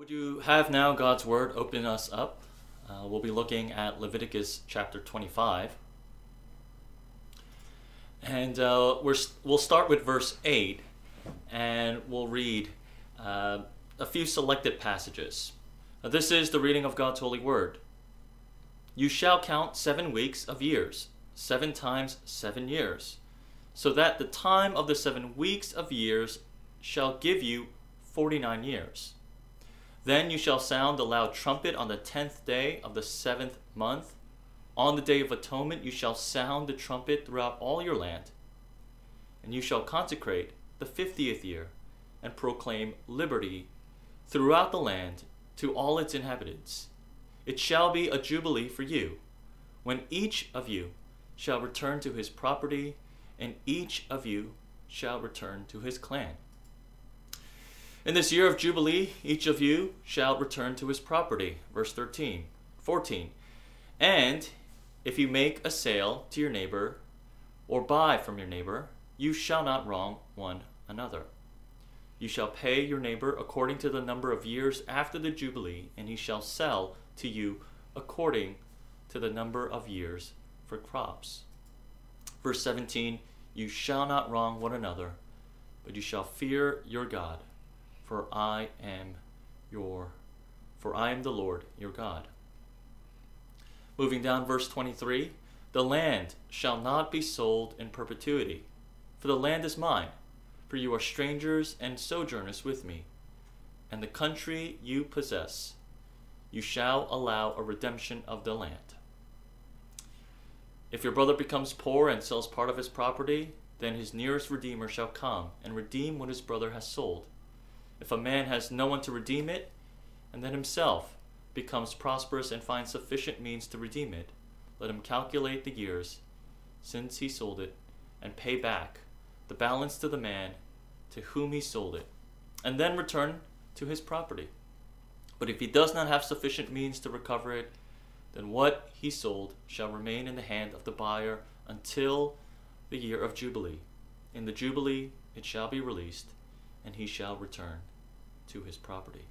Would you have now God's Word open us up? Uh, we'll be looking at Leviticus chapter 25. And uh, we're, we'll start with verse 8 and we'll read uh, a few selected passages. Now, this is the reading of God's holy word. You shall count seven weeks of years, seven times seven years, so that the time of the seven weeks of years shall give you forty nine years. Then you shall sound the loud trumpet on the tenth day of the seventh month. On the day of atonement you shall sound the trumpet throughout all your land. And you shall consecrate the fiftieth year, and proclaim liberty throughout the land to all its inhabitants. It shall be a jubilee for you, when each of you shall return to his property, and each of you shall return to his clan. In this year of Jubilee, each of you shall return to his property. Verse 13, 14. And if you make a sale to your neighbor, or buy from your neighbor, you shall not wrong one another. You shall pay your neighbor according to the number of years after the Jubilee, and he shall sell to you according to the number of years for crops. Verse 17 You shall not wrong one another, but you shall fear your God for I am your for I am the Lord your God. Moving down verse 23, the land shall not be sold in perpetuity, for the land is mine, for you are strangers and sojourners with me, and the country you possess, you shall allow a redemption of the land. If your brother becomes poor and sells part of his property, then his nearest redeemer shall come and redeem what his brother has sold if a man has no one to redeem it, and then himself becomes prosperous and finds sufficient means to redeem it, let him calculate the years since he sold it and pay back the balance to the man to whom he sold it, and then return to his property. But if he does not have sufficient means to recover it, then what he sold shall remain in the hand of the buyer until the year of Jubilee. In the Jubilee it shall be released, and he shall return to his property.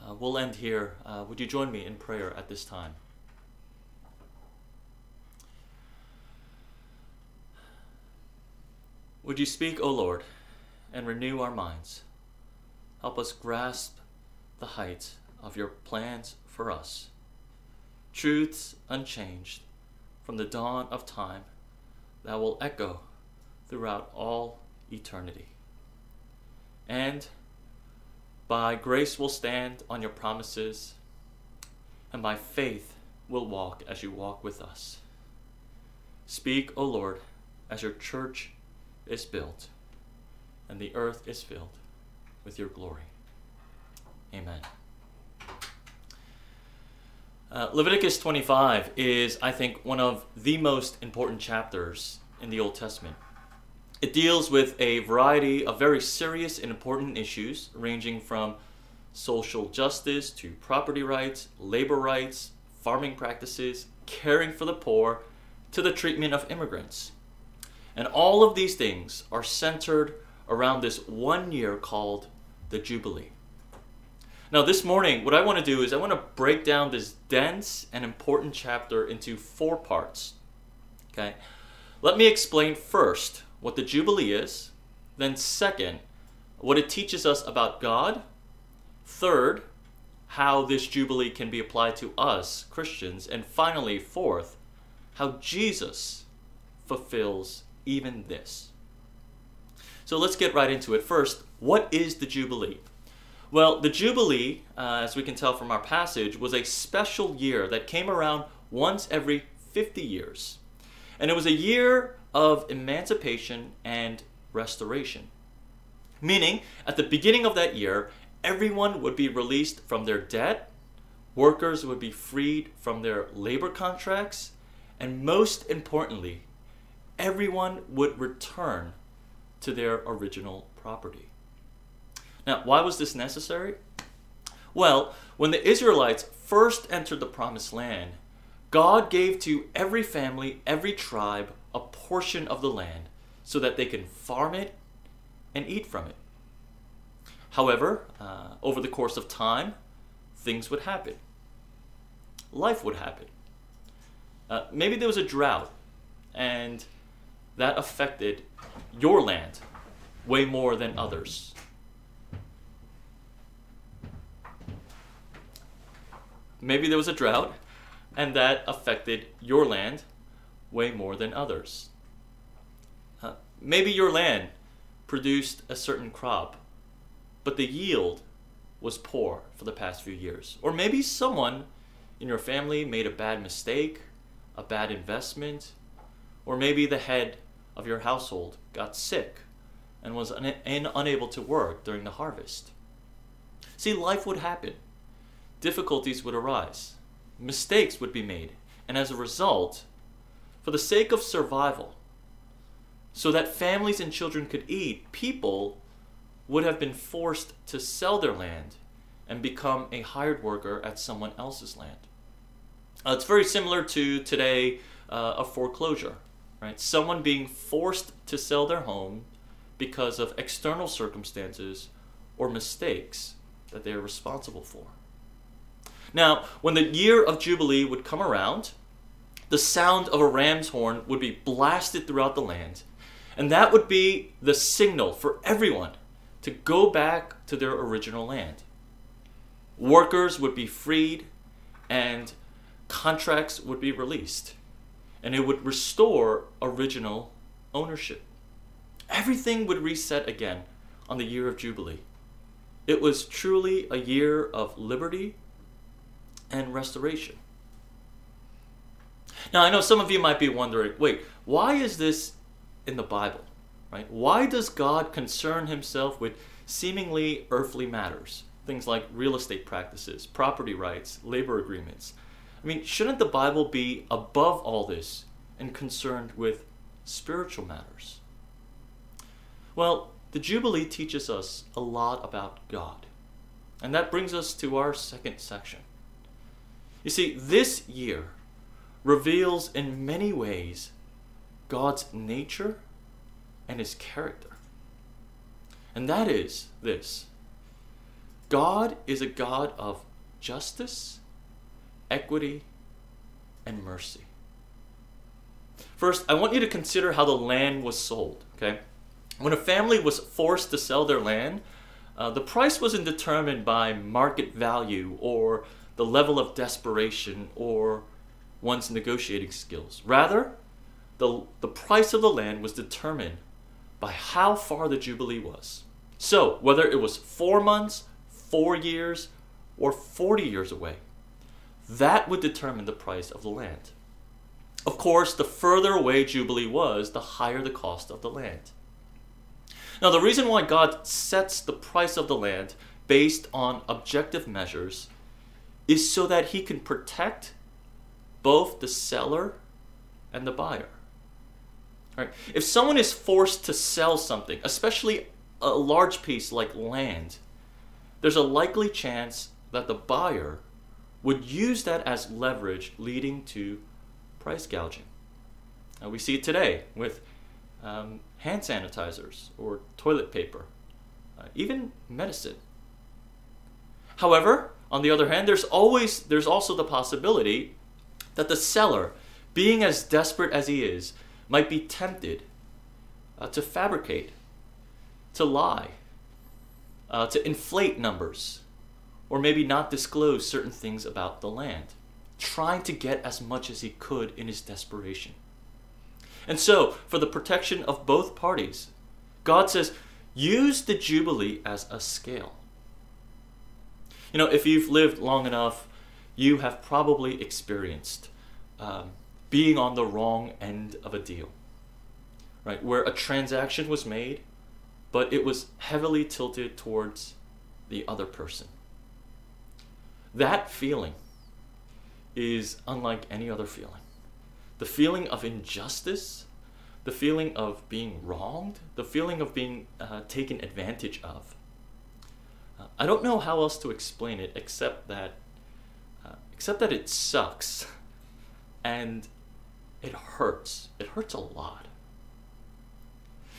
Uh, we'll end here. Uh, would you join me in prayer at this time? Would you speak, O Lord, and renew our minds? Help us grasp the heights of your plans for us. Truths unchanged from the dawn of time that will echo throughout all eternity. And by grace will stand on your promises, and by faith will walk as you walk with us. Speak, O Lord, as your church is built, and the earth is filled with your glory. Amen. Uh, Leviticus 25 is, I think, one of the most important chapters in the Old Testament. It deals with a variety of very serious and important issues, ranging from social justice to property rights, labor rights, farming practices, caring for the poor, to the treatment of immigrants. And all of these things are centered around this one year called the Jubilee. Now, this morning, what I want to do is I want to break down this dense and important chapter into four parts. Okay? Let me explain first what the Jubilee is. Then, second, what it teaches us about God. Third, how this Jubilee can be applied to us, Christians. And finally, fourth, how Jesus fulfills even this. So let's get right into it. First, what is the Jubilee? Well, the Jubilee, uh, as we can tell from our passage, was a special year that came around once every 50 years. And it was a year of emancipation and restoration. Meaning, at the beginning of that year, everyone would be released from their debt, workers would be freed from their labor contracts, and most importantly, everyone would return to their original property. Now, why was this necessary? Well, when the Israelites first entered the Promised Land, God gave to every family, every tribe, a portion of the land so that they can farm it and eat from it. However, uh, over the course of time, things would happen. Life would happen. Uh, maybe there was a drought, and that affected your land way more than others. Maybe there was a drought, and that affected your land way more than others. Uh, maybe your land produced a certain crop, but the yield was poor for the past few years. Or maybe someone in your family made a bad mistake, a bad investment, or maybe the head of your household got sick and was un- un- unable to work during the harvest. See, life would happen. Difficulties would arise. Mistakes would be made. And as a result, for the sake of survival, so that families and children could eat, people would have been forced to sell their land and become a hired worker at someone else's land. Uh, it's very similar to today uh, a foreclosure, right? Someone being forced to sell their home because of external circumstances or mistakes that they are responsible for. Now, when the year of Jubilee would come around, the sound of a ram's horn would be blasted throughout the land, and that would be the signal for everyone to go back to their original land. Workers would be freed, and contracts would be released, and it would restore original ownership. Everything would reset again on the year of Jubilee. It was truly a year of liberty and restoration. Now, I know some of you might be wondering wait, why is this in the Bible? Right? Why does God concern himself with seemingly earthly matters? Things like real estate practices, property rights, labor agreements. I mean, shouldn't the Bible be above all this and concerned with spiritual matters? Well, the Jubilee teaches us a lot about God. And that brings us to our second section. You see, this year reveals in many ways God's nature and his character. And that is this God is a God of justice, equity, and mercy. First, I want you to consider how the land was sold, okay? When a family was forced to sell their land, uh, the price wasn't determined by market value or the level of desperation or one's negotiating skills. Rather, the, the price of the land was determined by how far the Jubilee was. So, whether it was four months, four years, or 40 years away, that would determine the price of the land. Of course, the further away Jubilee was, the higher the cost of the land. Now, the reason why God sets the price of the land based on objective measures is so that he can protect both the seller and the buyer. Right? If someone is forced to sell something, especially a large piece like land, there's a likely chance that the buyer would use that as leverage leading to price gouging. Now, we see it today with um, hand sanitizers or toilet paper, uh, even medicine. However, on the other hand, there's always there's also the possibility that the seller, being as desperate as he is, might be tempted uh, to fabricate, to lie, uh, to inflate numbers, or maybe not disclose certain things about the land, trying to get as much as he could in his desperation. And so, for the protection of both parties, God says, use the Jubilee as a scale. You know, if you've lived long enough, you have probably experienced um, being on the wrong end of a deal, right? Where a transaction was made, but it was heavily tilted towards the other person. That feeling is unlike any other feeling the feeling of injustice, the feeling of being wronged, the feeling of being uh, taken advantage of. Uh, I don't know how else to explain it except that, except that it sucks, and it hurts. It hurts a lot.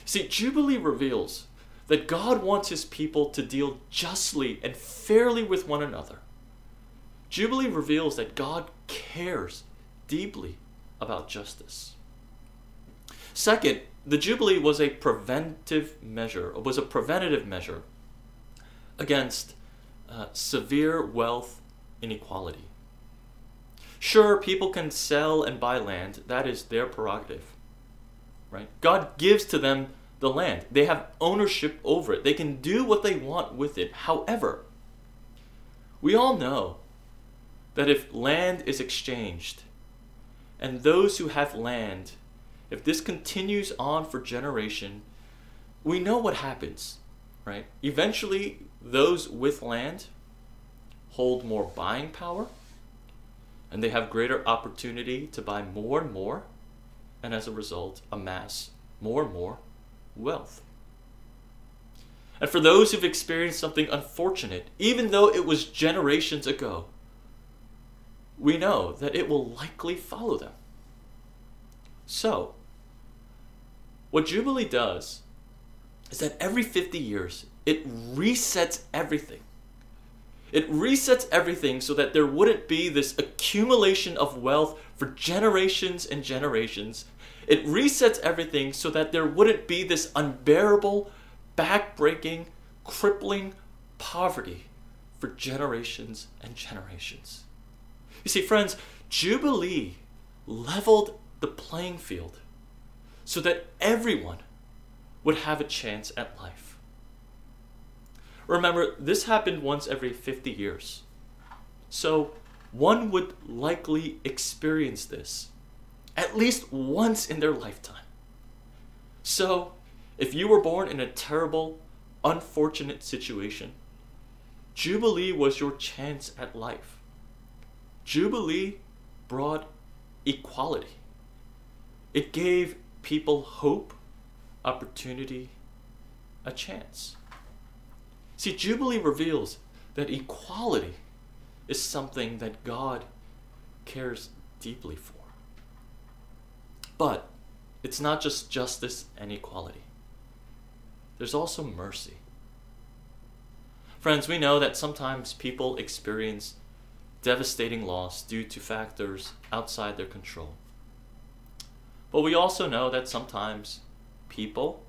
See, Jubilee reveals that God wants his people to deal justly and fairly with one another. Jubilee reveals that God cares deeply about justice. Second, the Jubilee was a preventive measure, was a preventative measure against uh, severe wealth inequality. Sure, people can sell and buy land, that is their prerogative. Right? God gives to them the land. They have ownership over it. They can do what they want with it. However, we all know that if land is exchanged and those who have land, if this continues on for generation, we know what happens, right? Eventually, those with land hold more buying power and they have greater opportunity to buy more and more and as a result amass more and more wealth. And for those who've experienced something unfortunate, even though it was generations ago, we know that it will likely follow them. So, what Jubilee does is that every 50 years, it resets everything. It resets everything so that there wouldn't be this accumulation of wealth for generations and generations. It resets everything so that there wouldn't be this unbearable, backbreaking, crippling poverty for generations and generations. You see, friends, Jubilee leveled the playing field so that everyone would have a chance at life. Remember, this happened once every 50 years. So one would likely experience this at least once in their lifetime. So, if you were born in a terrible, unfortunate situation, Jubilee was your chance at life. Jubilee brought equality. It gave people hope, opportunity, a chance. See, Jubilee reveals that equality is something that God cares deeply for. But it's not just justice and equality, there's also mercy. Friends, we know that sometimes people experience devastating loss due to factors outside their control. But we also know that sometimes people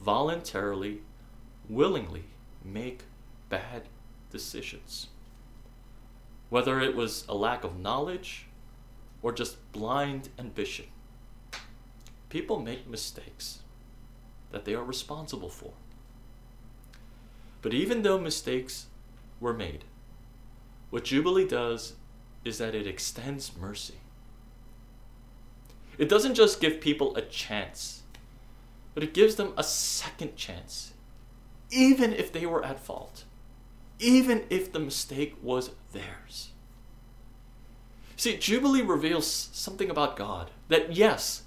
voluntarily, willingly make bad decisions. Whether it was a lack of knowledge or just blind ambition, people make mistakes that they are responsible for. But even though mistakes were made, what Jubilee does is that it extends mercy. It doesn't just give people a chance, but it gives them a second chance, even if they were at fault, even if the mistake was theirs. See, Jubilee reveals something about God that, yes,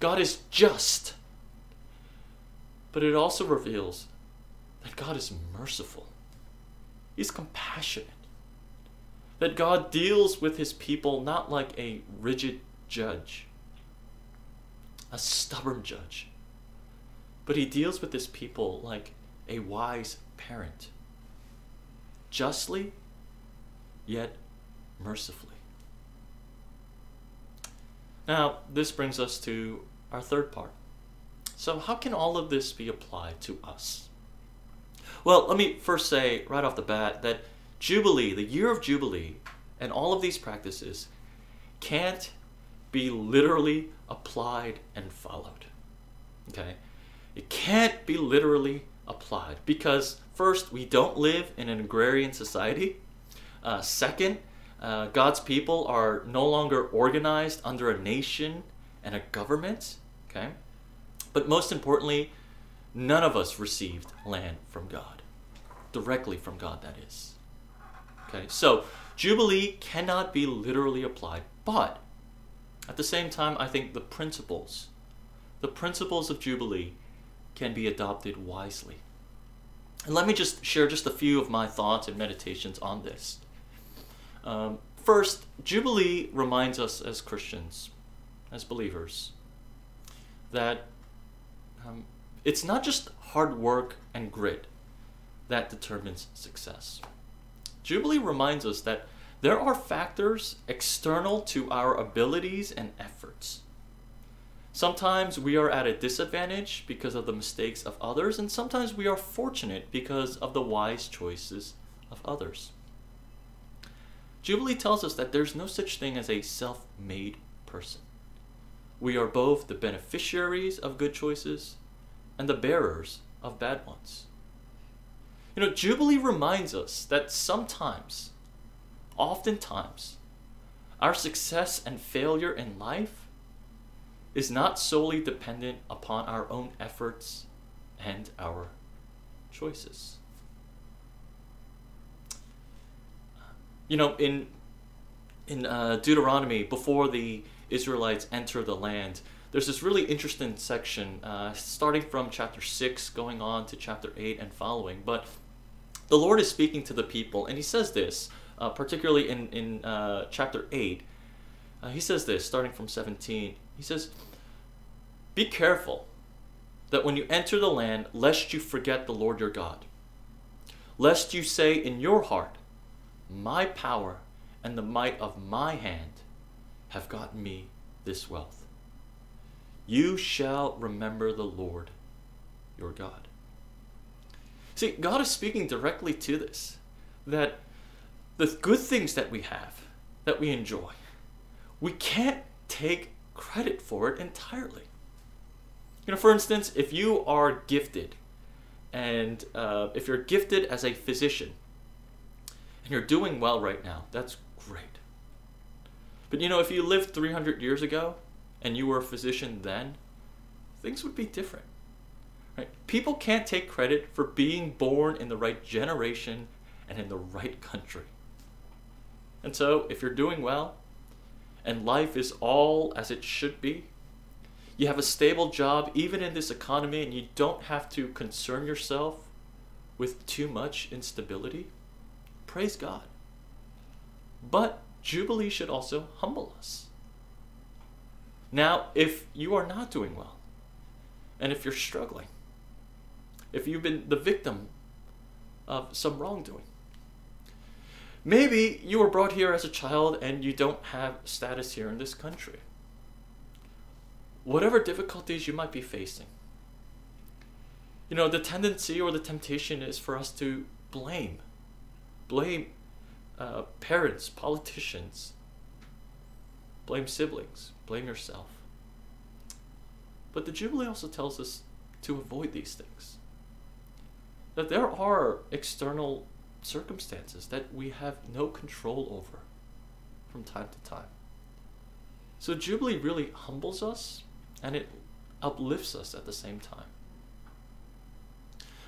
God is just, but it also reveals that God is merciful, He's compassionate that God deals with his people not like a rigid judge, a stubborn judge, but he deals with his people like a wise parent, justly, yet mercifully. Now, this brings us to our third part. So, how can all of this be applied to us? Well, let me first say right off the bat that Jubilee, the year of Jubilee, and all of these practices can't be literally applied and followed. Okay? It can't be literally applied because, first, we don't live in an agrarian society. Uh, second, uh, God's people are no longer organized under a nation and a government. Okay? But most importantly, none of us received land from God, directly from God, that is. Okay, so Jubilee cannot be literally applied, but at the same time, I think the principles, the principles of Jubilee can be adopted wisely. And let me just share just a few of my thoughts and meditations on this. Um, first, Jubilee reminds us as Christians, as believers, that um, it's not just hard work and grit that determines success. Jubilee reminds us that there are factors external to our abilities and efforts. Sometimes we are at a disadvantage because of the mistakes of others, and sometimes we are fortunate because of the wise choices of others. Jubilee tells us that there's no such thing as a self made person. We are both the beneficiaries of good choices and the bearers of bad ones. You know, Jubilee reminds us that sometimes, oftentimes, our success and failure in life is not solely dependent upon our own efforts and our choices. You know, in in uh, Deuteronomy, before the Israelites enter the land, there's this really interesting section, uh, starting from chapter 6, going on to chapter 8 and following. But the Lord is speaking to the people, and He says this, uh, particularly in, in uh, chapter 8. Uh, he says this, starting from 17. He says, Be careful that when you enter the land, lest you forget the Lord your God. Lest you say in your heart, My power and the might of my hand have gotten me this wealth. You shall remember the Lord your God. See, God is speaking directly to this that the good things that we have, that we enjoy, we can't take credit for it entirely. You know, for instance, if you are gifted, and uh, if you're gifted as a physician, and you're doing well right now, that's great. But you know, if you lived 300 years ago and you were a physician then, things would be different. Right? People can't take credit for being born in the right generation and in the right country. And so, if you're doing well and life is all as it should be, you have a stable job even in this economy and you don't have to concern yourself with too much instability, praise God. But Jubilee should also humble us. Now, if you are not doing well, and if you're struggling, if you've been the victim of some wrongdoing, maybe you were brought here as a child and you don't have status here in this country. Whatever difficulties you might be facing, you know, the tendency or the temptation is for us to blame. Blame uh, parents, politicians, blame siblings, blame yourself. But the Jubilee also tells us to avoid these things. That there are external circumstances that we have no control over from time to time. So Jubilee really humbles us and it uplifts us at the same time.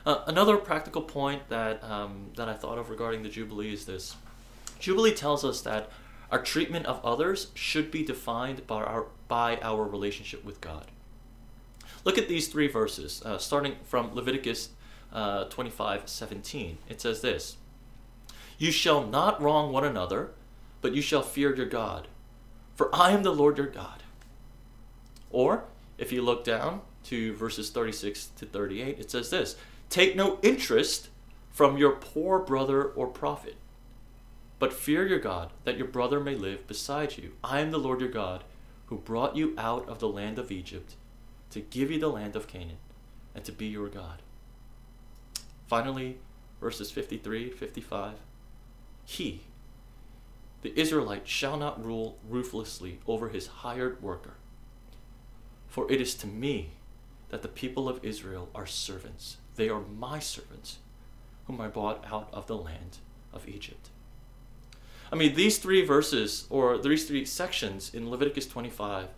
Uh, another practical point that um, that I thought of regarding the Jubilee is this: Jubilee tells us that our treatment of others should be defined by our, by our relationship with God. Look at these three verses, uh, starting from Leviticus uh, 25 17. It says this You shall not wrong one another, but you shall fear your God, for I am the Lord your God. Or, if you look down to verses 36 to 38, it says this Take no interest from your poor brother or profit but fear your God, that your brother may live beside you. I am the Lord your God, who brought you out of the land of Egypt to give you the land of Canaan and to be your God. Finally, verses 53 55. He, the Israelite, shall not rule ruthlessly over his hired worker. For it is to me that the people of Israel are servants. They are my servants, whom I brought out of the land of Egypt. I mean, these three verses, or these three sections in Leviticus 25,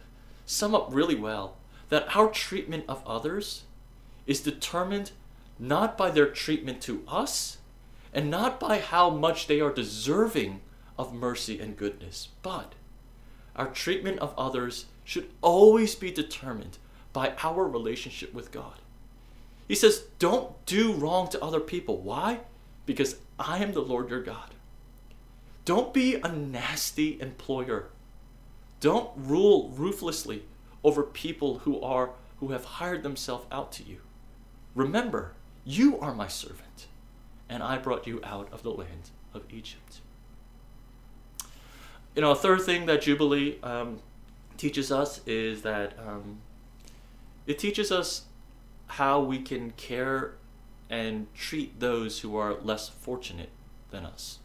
sum up really well that our treatment of others is determined not by their treatment to us and not by how much they are deserving of mercy and goodness, but our treatment of others should always be determined by our relationship with God. He says, Don't do wrong to other people. Why? Because I am the Lord your God. Don't be a nasty employer. Don't rule ruthlessly over people who are who have hired themselves out to you. Remember, you are my servant, and I brought you out of the land of Egypt. You know, a third thing that Jubilee um, teaches us is that um, it teaches us how we can care and treat those who are less fortunate than us.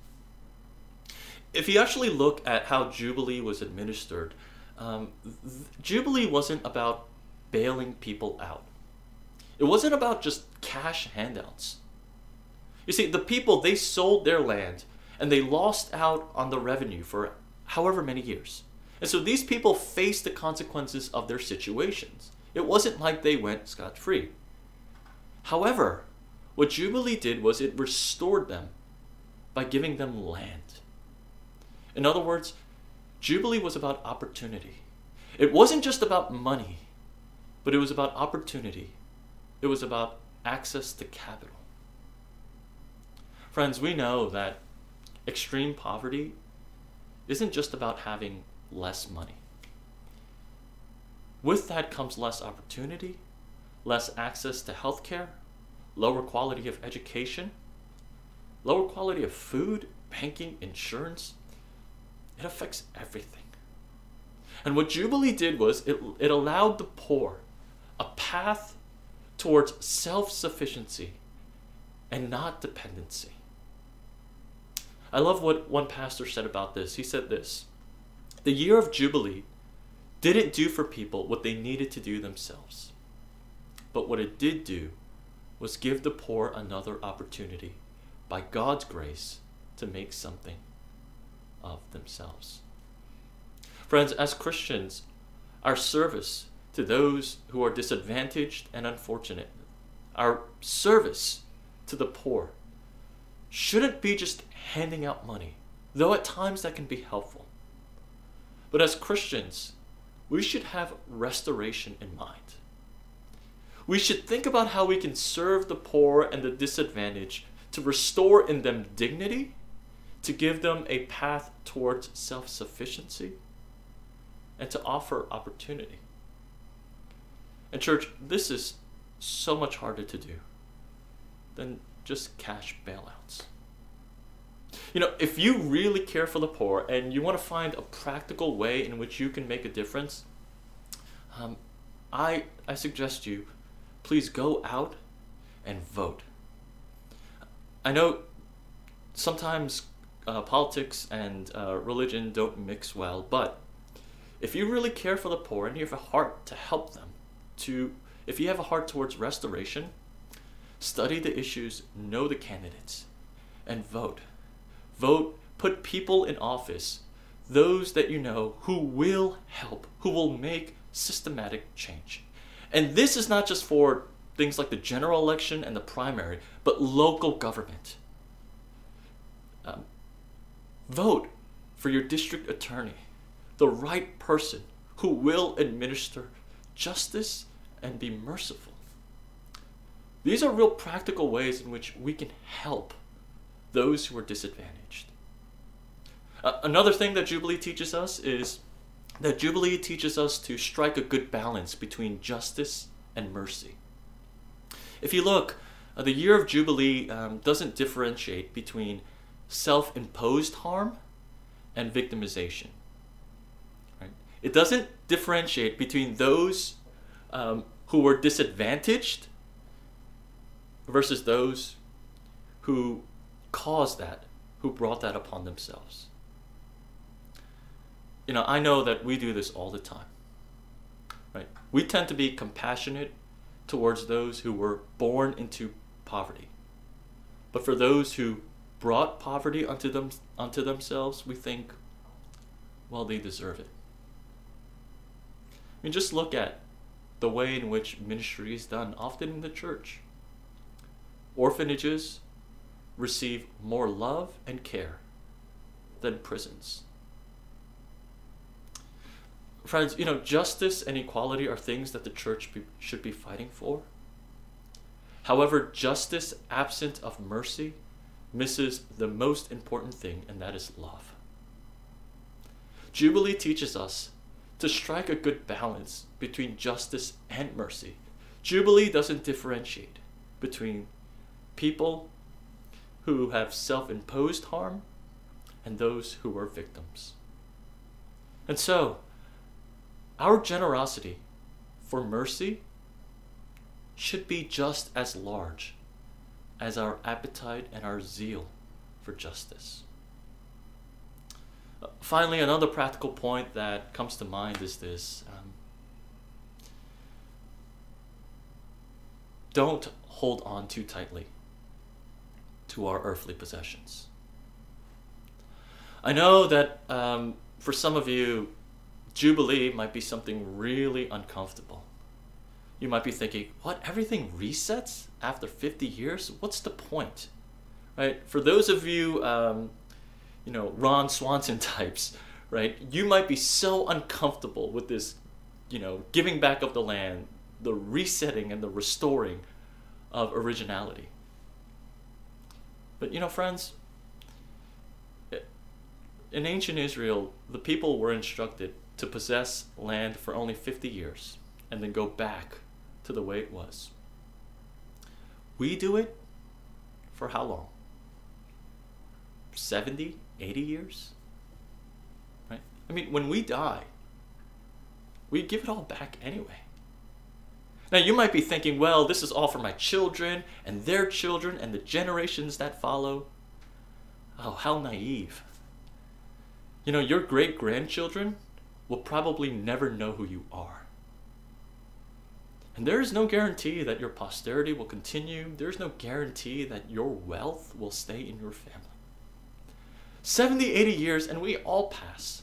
If you actually look at how Jubilee was administered, um, Jubilee wasn't about bailing people out. It wasn't about just cash handouts. You see, the people, they sold their land and they lost out on the revenue for however many years. And so these people faced the consequences of their situations. It wasn't like they went scot free. However, what Jubilee did was it restored them by giving them land. In other words, Jubilee was about opportunity. It wasn't just about money, but it was about opportunity. It was about access to capital. Friends, we know that extreme poverty isn't just about having less money. With that comes less opportunity, less access to health care, lower quality of education, lower quality of food, banking, insurance. It affects everything. And what Jubilee did was it, it allowed the poor a path towards self sufficiency and not dependency. I love what one pastor said about this. He said this The year of Jubilee didn't do for people what they needed to do themselves, but what it did do was give the poor another opportunity by God's grace to make something of themselves. Friends, as Christians, our service to those who are disadvantaged and unfortunate, our service to the poor, shouldn't be just handing out money, though at times that can be helpful. But as Christians, we should have restoration in mind. We should think about how we can serve the poor and the disadvantaged to restore in them dignity, to give them a path towards self sufficiency, and to offer opportunity. And, church, this is so much harder to do than just cash bailouts. You know, if you really care for the poor and you want to find a practical way in which you can make a difference, um, I, I suggest you please go out and vote. I know sometimes uh, politics and uh, religion don't mix well, but if you really care for the poor and you have a heart to help them, to if you have a heart towards restoration, study the issues, know the candidates, and vote. Vote, put people in office, those that you know who will help, who will make systematic change. And this is not just for things like the general election and the primary, but local government. Um, vote for your district attorney, the right person who will administer justice and be merciful. These are real practical ways in which we can help those who are disadvantaged. Uh, another thing that Jubilee teaches us is that Jubilee teaches us to strike a good balance between justice and mercy. If you look, uh, the year of Jubilee um, doesn't differentiate between self imposed harm and victimization. Right? It doesn't differentiate between those um, who were disadvantaged versus those who caused that, who brought that upon themselves you know, I know that we do this all the time. Right? We tend to be compassionate towards those who were born into poverty. But for those who brought poverty unto them unto themselves, we think, well, they deserve it. I mean, just look at the way in which ministry is done, often in the church. Orphanages receive more love and care than prisons. Friends, you know, justice and equality are things that the church be, should be fighting for. However, justice absent of mercy misses the most important thing, and that is love. Jubilee teaches us to strike a good balance between justice and mercy. Jubilee doesn't differentiate. between people who have self imposed harm and those who are victims. And so, our generosity for mercy should be just as large as our appetite and our zeal for justice. Uh, finally, another practical point that comes to mind is this um, don't hold on too tightly to our earthly possessions. I know that um, for some of you, Jubilee might be something really uncomfortable. You might be thinking, what, everything resets after 50 years? What's the point? Right? For those of you, um, you know, Ron Swanson types, right, you might be so uncomfortable with this, you know, giving back of the land, the resetting and the restoring of originality. But you know, friends, in ancient Israel, the people were instructed to possess land for only 50 years and then go back to the way it was. We do it for how long? 70, 80 years? Right? I mean, when we die, we give it all back anyway. Now, you might be thinking, well, this is all for my children and their children and the generations that follow. Oh, how naive. You know, your great grandchildren will probably never know who you are. And there is no guarantee that your posterity will continue. There's no guarantee that your wealth will stay in your family. 70, 80 years, and we all pass.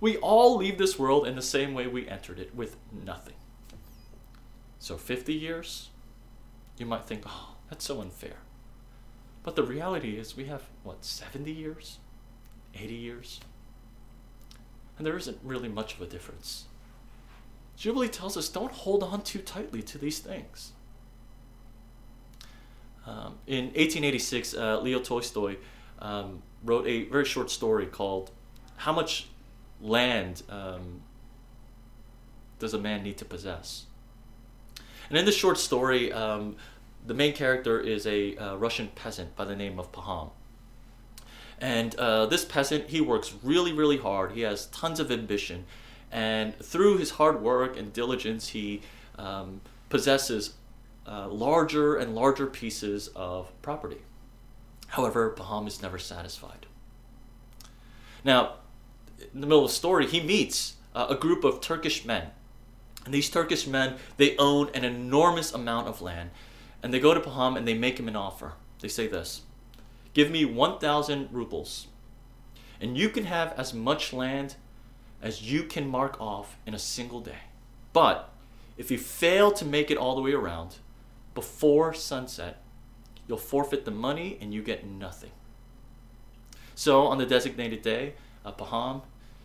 We all leave this world in the same way we entered it, with nothing. So 50 years, you might think, oh, that's so unfair. But the reality is, we have, what, 70 years? 80 years? And there isn't really much of a difference. Jubilee tells us don't hold on too tightly to these things. Um, in 1886, uh, Leo Tolstoy um, wrote a very short story called How Much Land um, Does a Man Need to Possess? And in this short story, um, the main character is a uh, Russian peasant by the name of Pahom. And uh, this peasant, he works really, really hard. He has tons of ambition. And through his hard work and diligence, he um, possesses uh, larger and larger pieces of property. However, Pahom is never satisfied. Now, in the middle of the story, he meets uh, a group of Turkish men. And these Turkish men, they own an enormous amount of land. And they go to Pahom and they make him an offer. They say this Give me 1,000 rubles, and you can have as much land as you can mark off in a single day. But if you fail to make it all the way around before sunset, you'll forfeit the money and you get nothing. So on the designated day, uh, Pahom,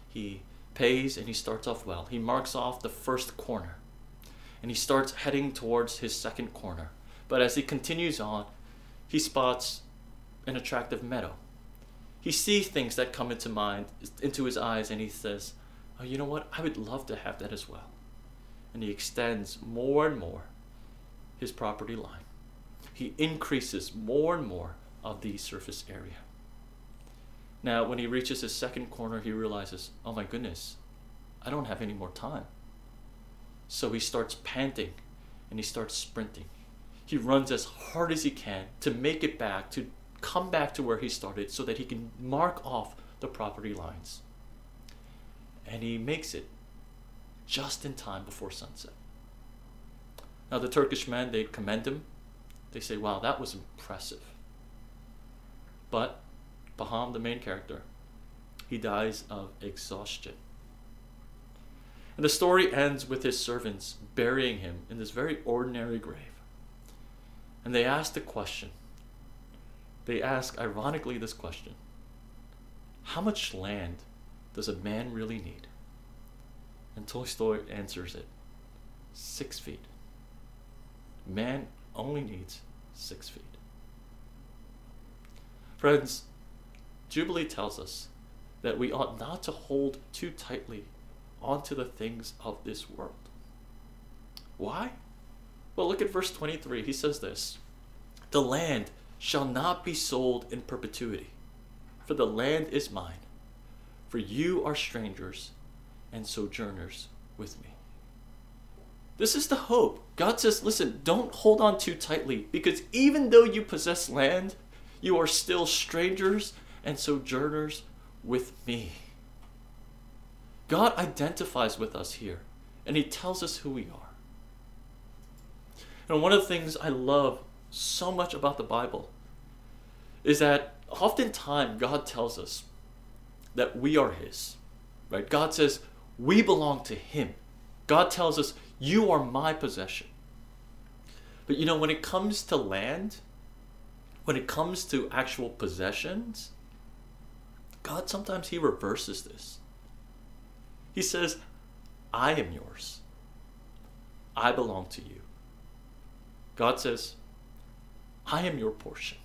he pays and he starts off well. He marks off the first corner and he starts heading towards his second corner. But as he continues on, he spots an attractive meadow. He sees things that come into mind, into his eyes, and he says, Oh, you know what? I would love to have that as well. And he extends more and more his property line. He increases more and more of the surface area. Now, when he reaches his second corner, he realizes, oh my goodness, I don't have any more time. So he starts panting and he starts sprinting. He runs as hard as he can to make it back, to come back to where he started so that he can mark off the property lines. And he makes it just in time before sunset. Now, the Turkish men, they commend him. They say, wow, that was impressive. But Pahom, the main character, he dies of exhaustion. And the story ends with his servants burying him in this very ordinary grave. And they ask the question they ask, ironically, this question How much land does a man really need? And Tolstoy answers it six feet. Man only needs six feet. Friends, Jubilee tells us that we ought not to hold too tightly onto the things of this world. Why? Well, look at verse 23. He says this The land shall not be sold in perpetuity, for the land is mine, for you are strangers and sojourners with me. This is the hope. God says, listen, don't hold on too tightly, because even though you possess land, you are still strangers and sojourners with me. God identifies with us here, and He tells us who we are. And one of the things I love so much about the Bible is that oftentimes God tells us that we are His. Right? God says we belong to Him. God tells us, You are my possession. But you know, when it comes to land, when it comes to actual possessions, God sometimes He reverses this. He says, I am yours. I belong to you. God says, I am your portion.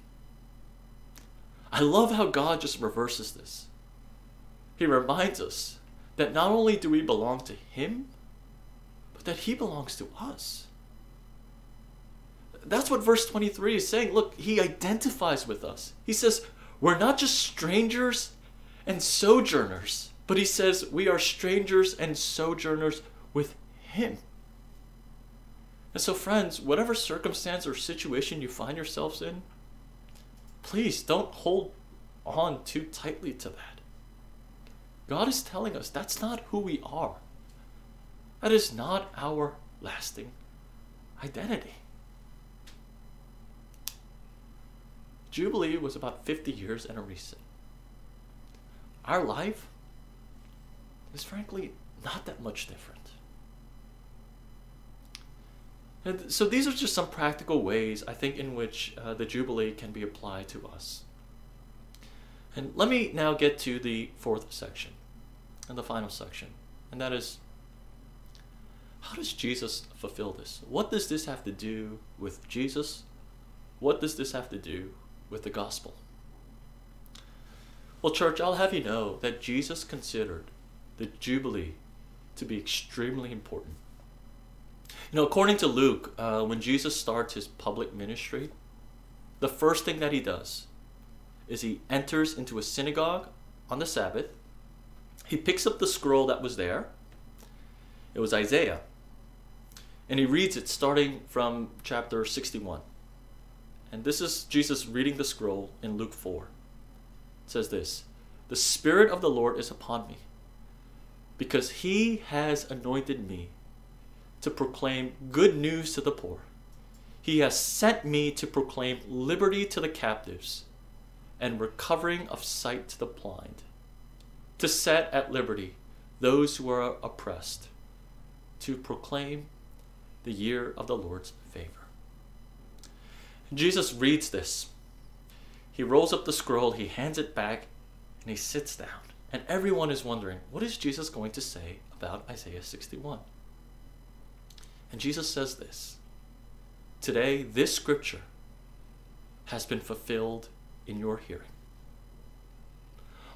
I love how God just reverses this. He reminds us that not only do we belong to Him, but that He belongs to us. That's what verse 23 is saying. Look, He identifies with us. He says, We're not just strangers and sojourners, but He says, We are strangers and sojourners with Him. And so, friends, whatever circumstance or situation you find yourselves in, please don't hold on too tightly to that. God is telling us that's not who we are. That is not our lasting identity. Jubilee was about 50 years and a recent. Our life is frankly not that much different. And so these are just some practical ways I think in which uh, the Jubilee can be applied to us. And let me now get to the fourth section and the final section, and that is how does Jesus fulfill this? What does this have to do with Jesus? What does this have to do with the gospel? Well, church, I'll have you know that Jesus considered the Jubilee to be extremely important. You know, according to Luke, uh, when Jesus starts his public ministry, the first thing that he does is he enters into a synagogue on the Sabbath. He picks up the scroll that was there. It was Isaiah. And he reads it starting from chapter 61. And this is Jesus reading the scroll in Luke 4. Says this The Spirit of the Lord is upon me, because he has anointed me to proclaim good news to the poor. He has sent me to proclaim liberty to the captives and recovering of sight to the blind, to set at liberty those who are oppressed, to proclaim the year of the Lord's favor. Jesus reads this. He rolls up the scroll, he hands it back, and he sits down. And everyone is wondering, what is Jesus going to say about Isaiah 61? And Jesus says this Today, this scripture has been fulfilled in your hearing.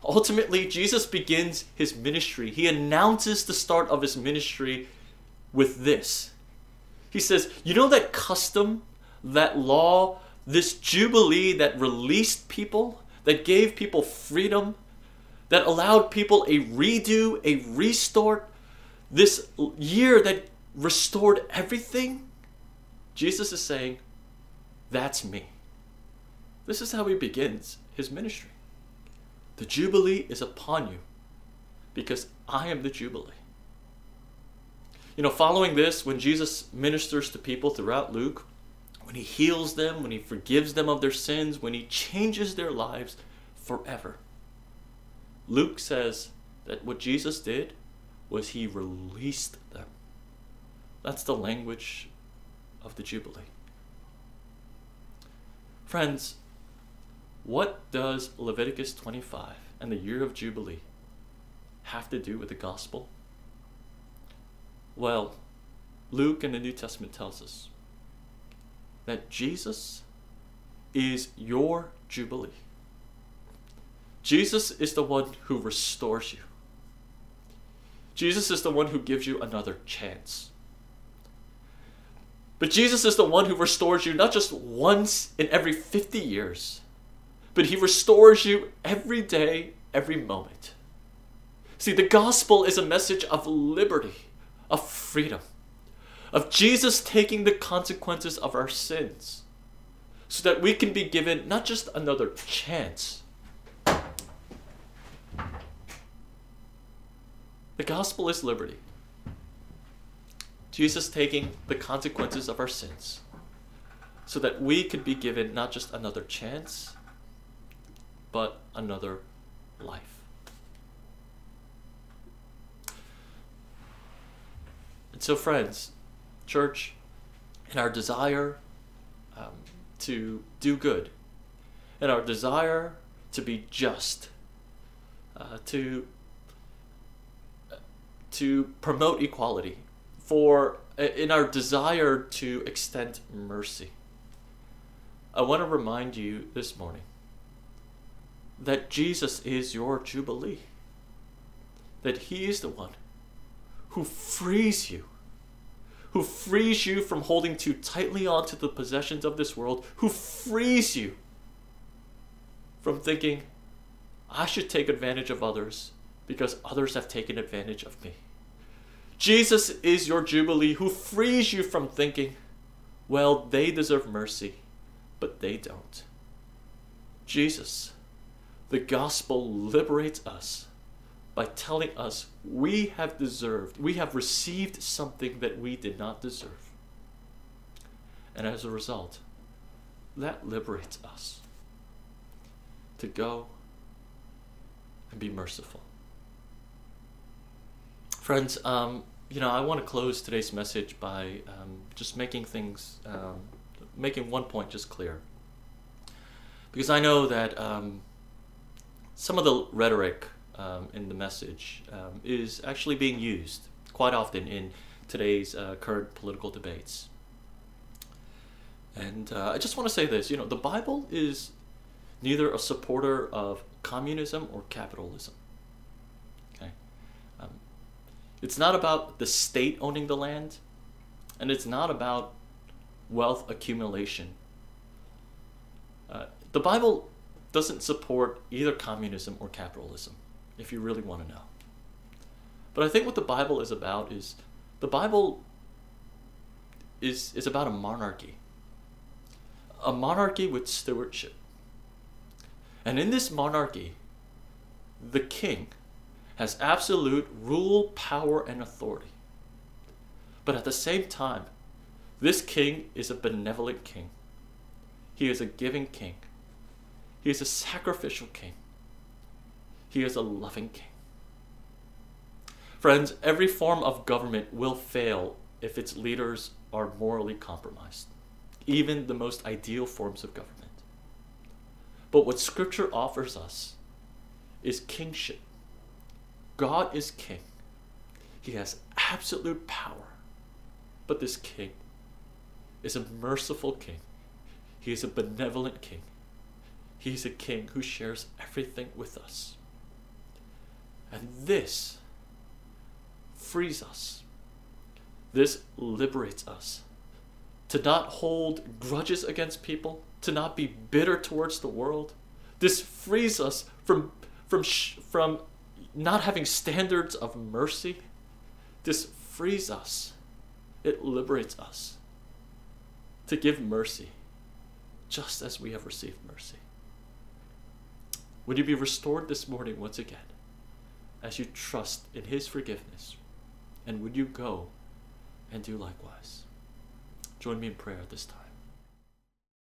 Ultimately, Jesus begins his ministry. He announces the start of his ministry with this. He says, You know that custom, that law, this jubilee that released people, that gave people freedom, that allowed people a redo, a restart, this year that restored everything, Jesus is saying, That's me. This is how he begins his ministry. The Jubilee is upon you because I am the Jubilee. You know, following this, when Jesus ministers to people throughout Luke, when he heals them, when he forgives them of their sins, when he changes their lives forever, Luke says that what Jesus did was he released them. That's the language of the Jubilee. Friends, what does Leviticus 25 and the year of Jubilee have to do with the gospel? Well, Luke in the New Testament tells us that Jesus is your Jubilee. Jesus is the one who restores you. Jesus is the one who gives you another chance. But Jesus is the one who restores you not just once in every 50 years, but he restores you every day, every moment. See, the gospel is a message of liberty, of freedom, of Jesus taking the consequences of our sins so that we can be given not just another chance. The gospel is liberty. Jesus taking the consequences of our sins so that we could be given not just another chance, but another life. And so, friends, church, in our desire um, to do good, in our desire to be just, uh, to to promote equality, for in our desire to extend mercy. I want to remind you this morning that Jesus is your Jubilee. That He is the one who frees you, who frees you from holding too tightly onto the possessions of this world, who frees you from thinking, I should take advantage of others because others have taken advantage of me. Jesus is your Jubilee who frees you from thinking, well, they deserve mercy, but they don't. Jesus, the gospel liberates us by telling us we have deserved, we have received something that we did not deserve. And as a result, that liberates us to go and be merciful. Friends, um, you know, I want to close today's message by um, just making things, um, making one point just clear. Because I know that um, some of the rhetoric um, in the message um, is actually being used quite often in today's uh, current political debates. And uh, I just want to say this you know, the Bible is neither a supporter of communism or capitalism. Okay, It's not about the state owning the land, and it's not about wealth accumulation. Uh, the Bible doesn't support either communism or capitalism, if you really want to know. But I think what the Bible is about is the Bible is, is about a monarchy. A monarchy with stewardship. And in this monarchy, the king, has absolute rule, power, and authority. But at the same time, this king is a benevolent king. He is a giving king. He is a sacrificial king. He is a loving king. Friends, every form of government will fail if its leaders are morally compromised, even the most ideal forms of government. But what Scripture offers us is kingship God is king. He has absolute power. But this king is a merciful king. He is a benevolent king. He's a king who shares everything with us. And this frees us. This liberates us to not hold grudges against people, to not be bitter towards the world. This frees us from, from, from not having standards of mercy, this frees us. It liberates us to give mercy just as we have received mercy. Would you be restored this morning once again as you trust in His forgiveness? And would you go and do likewise? Join me in prayer at this time.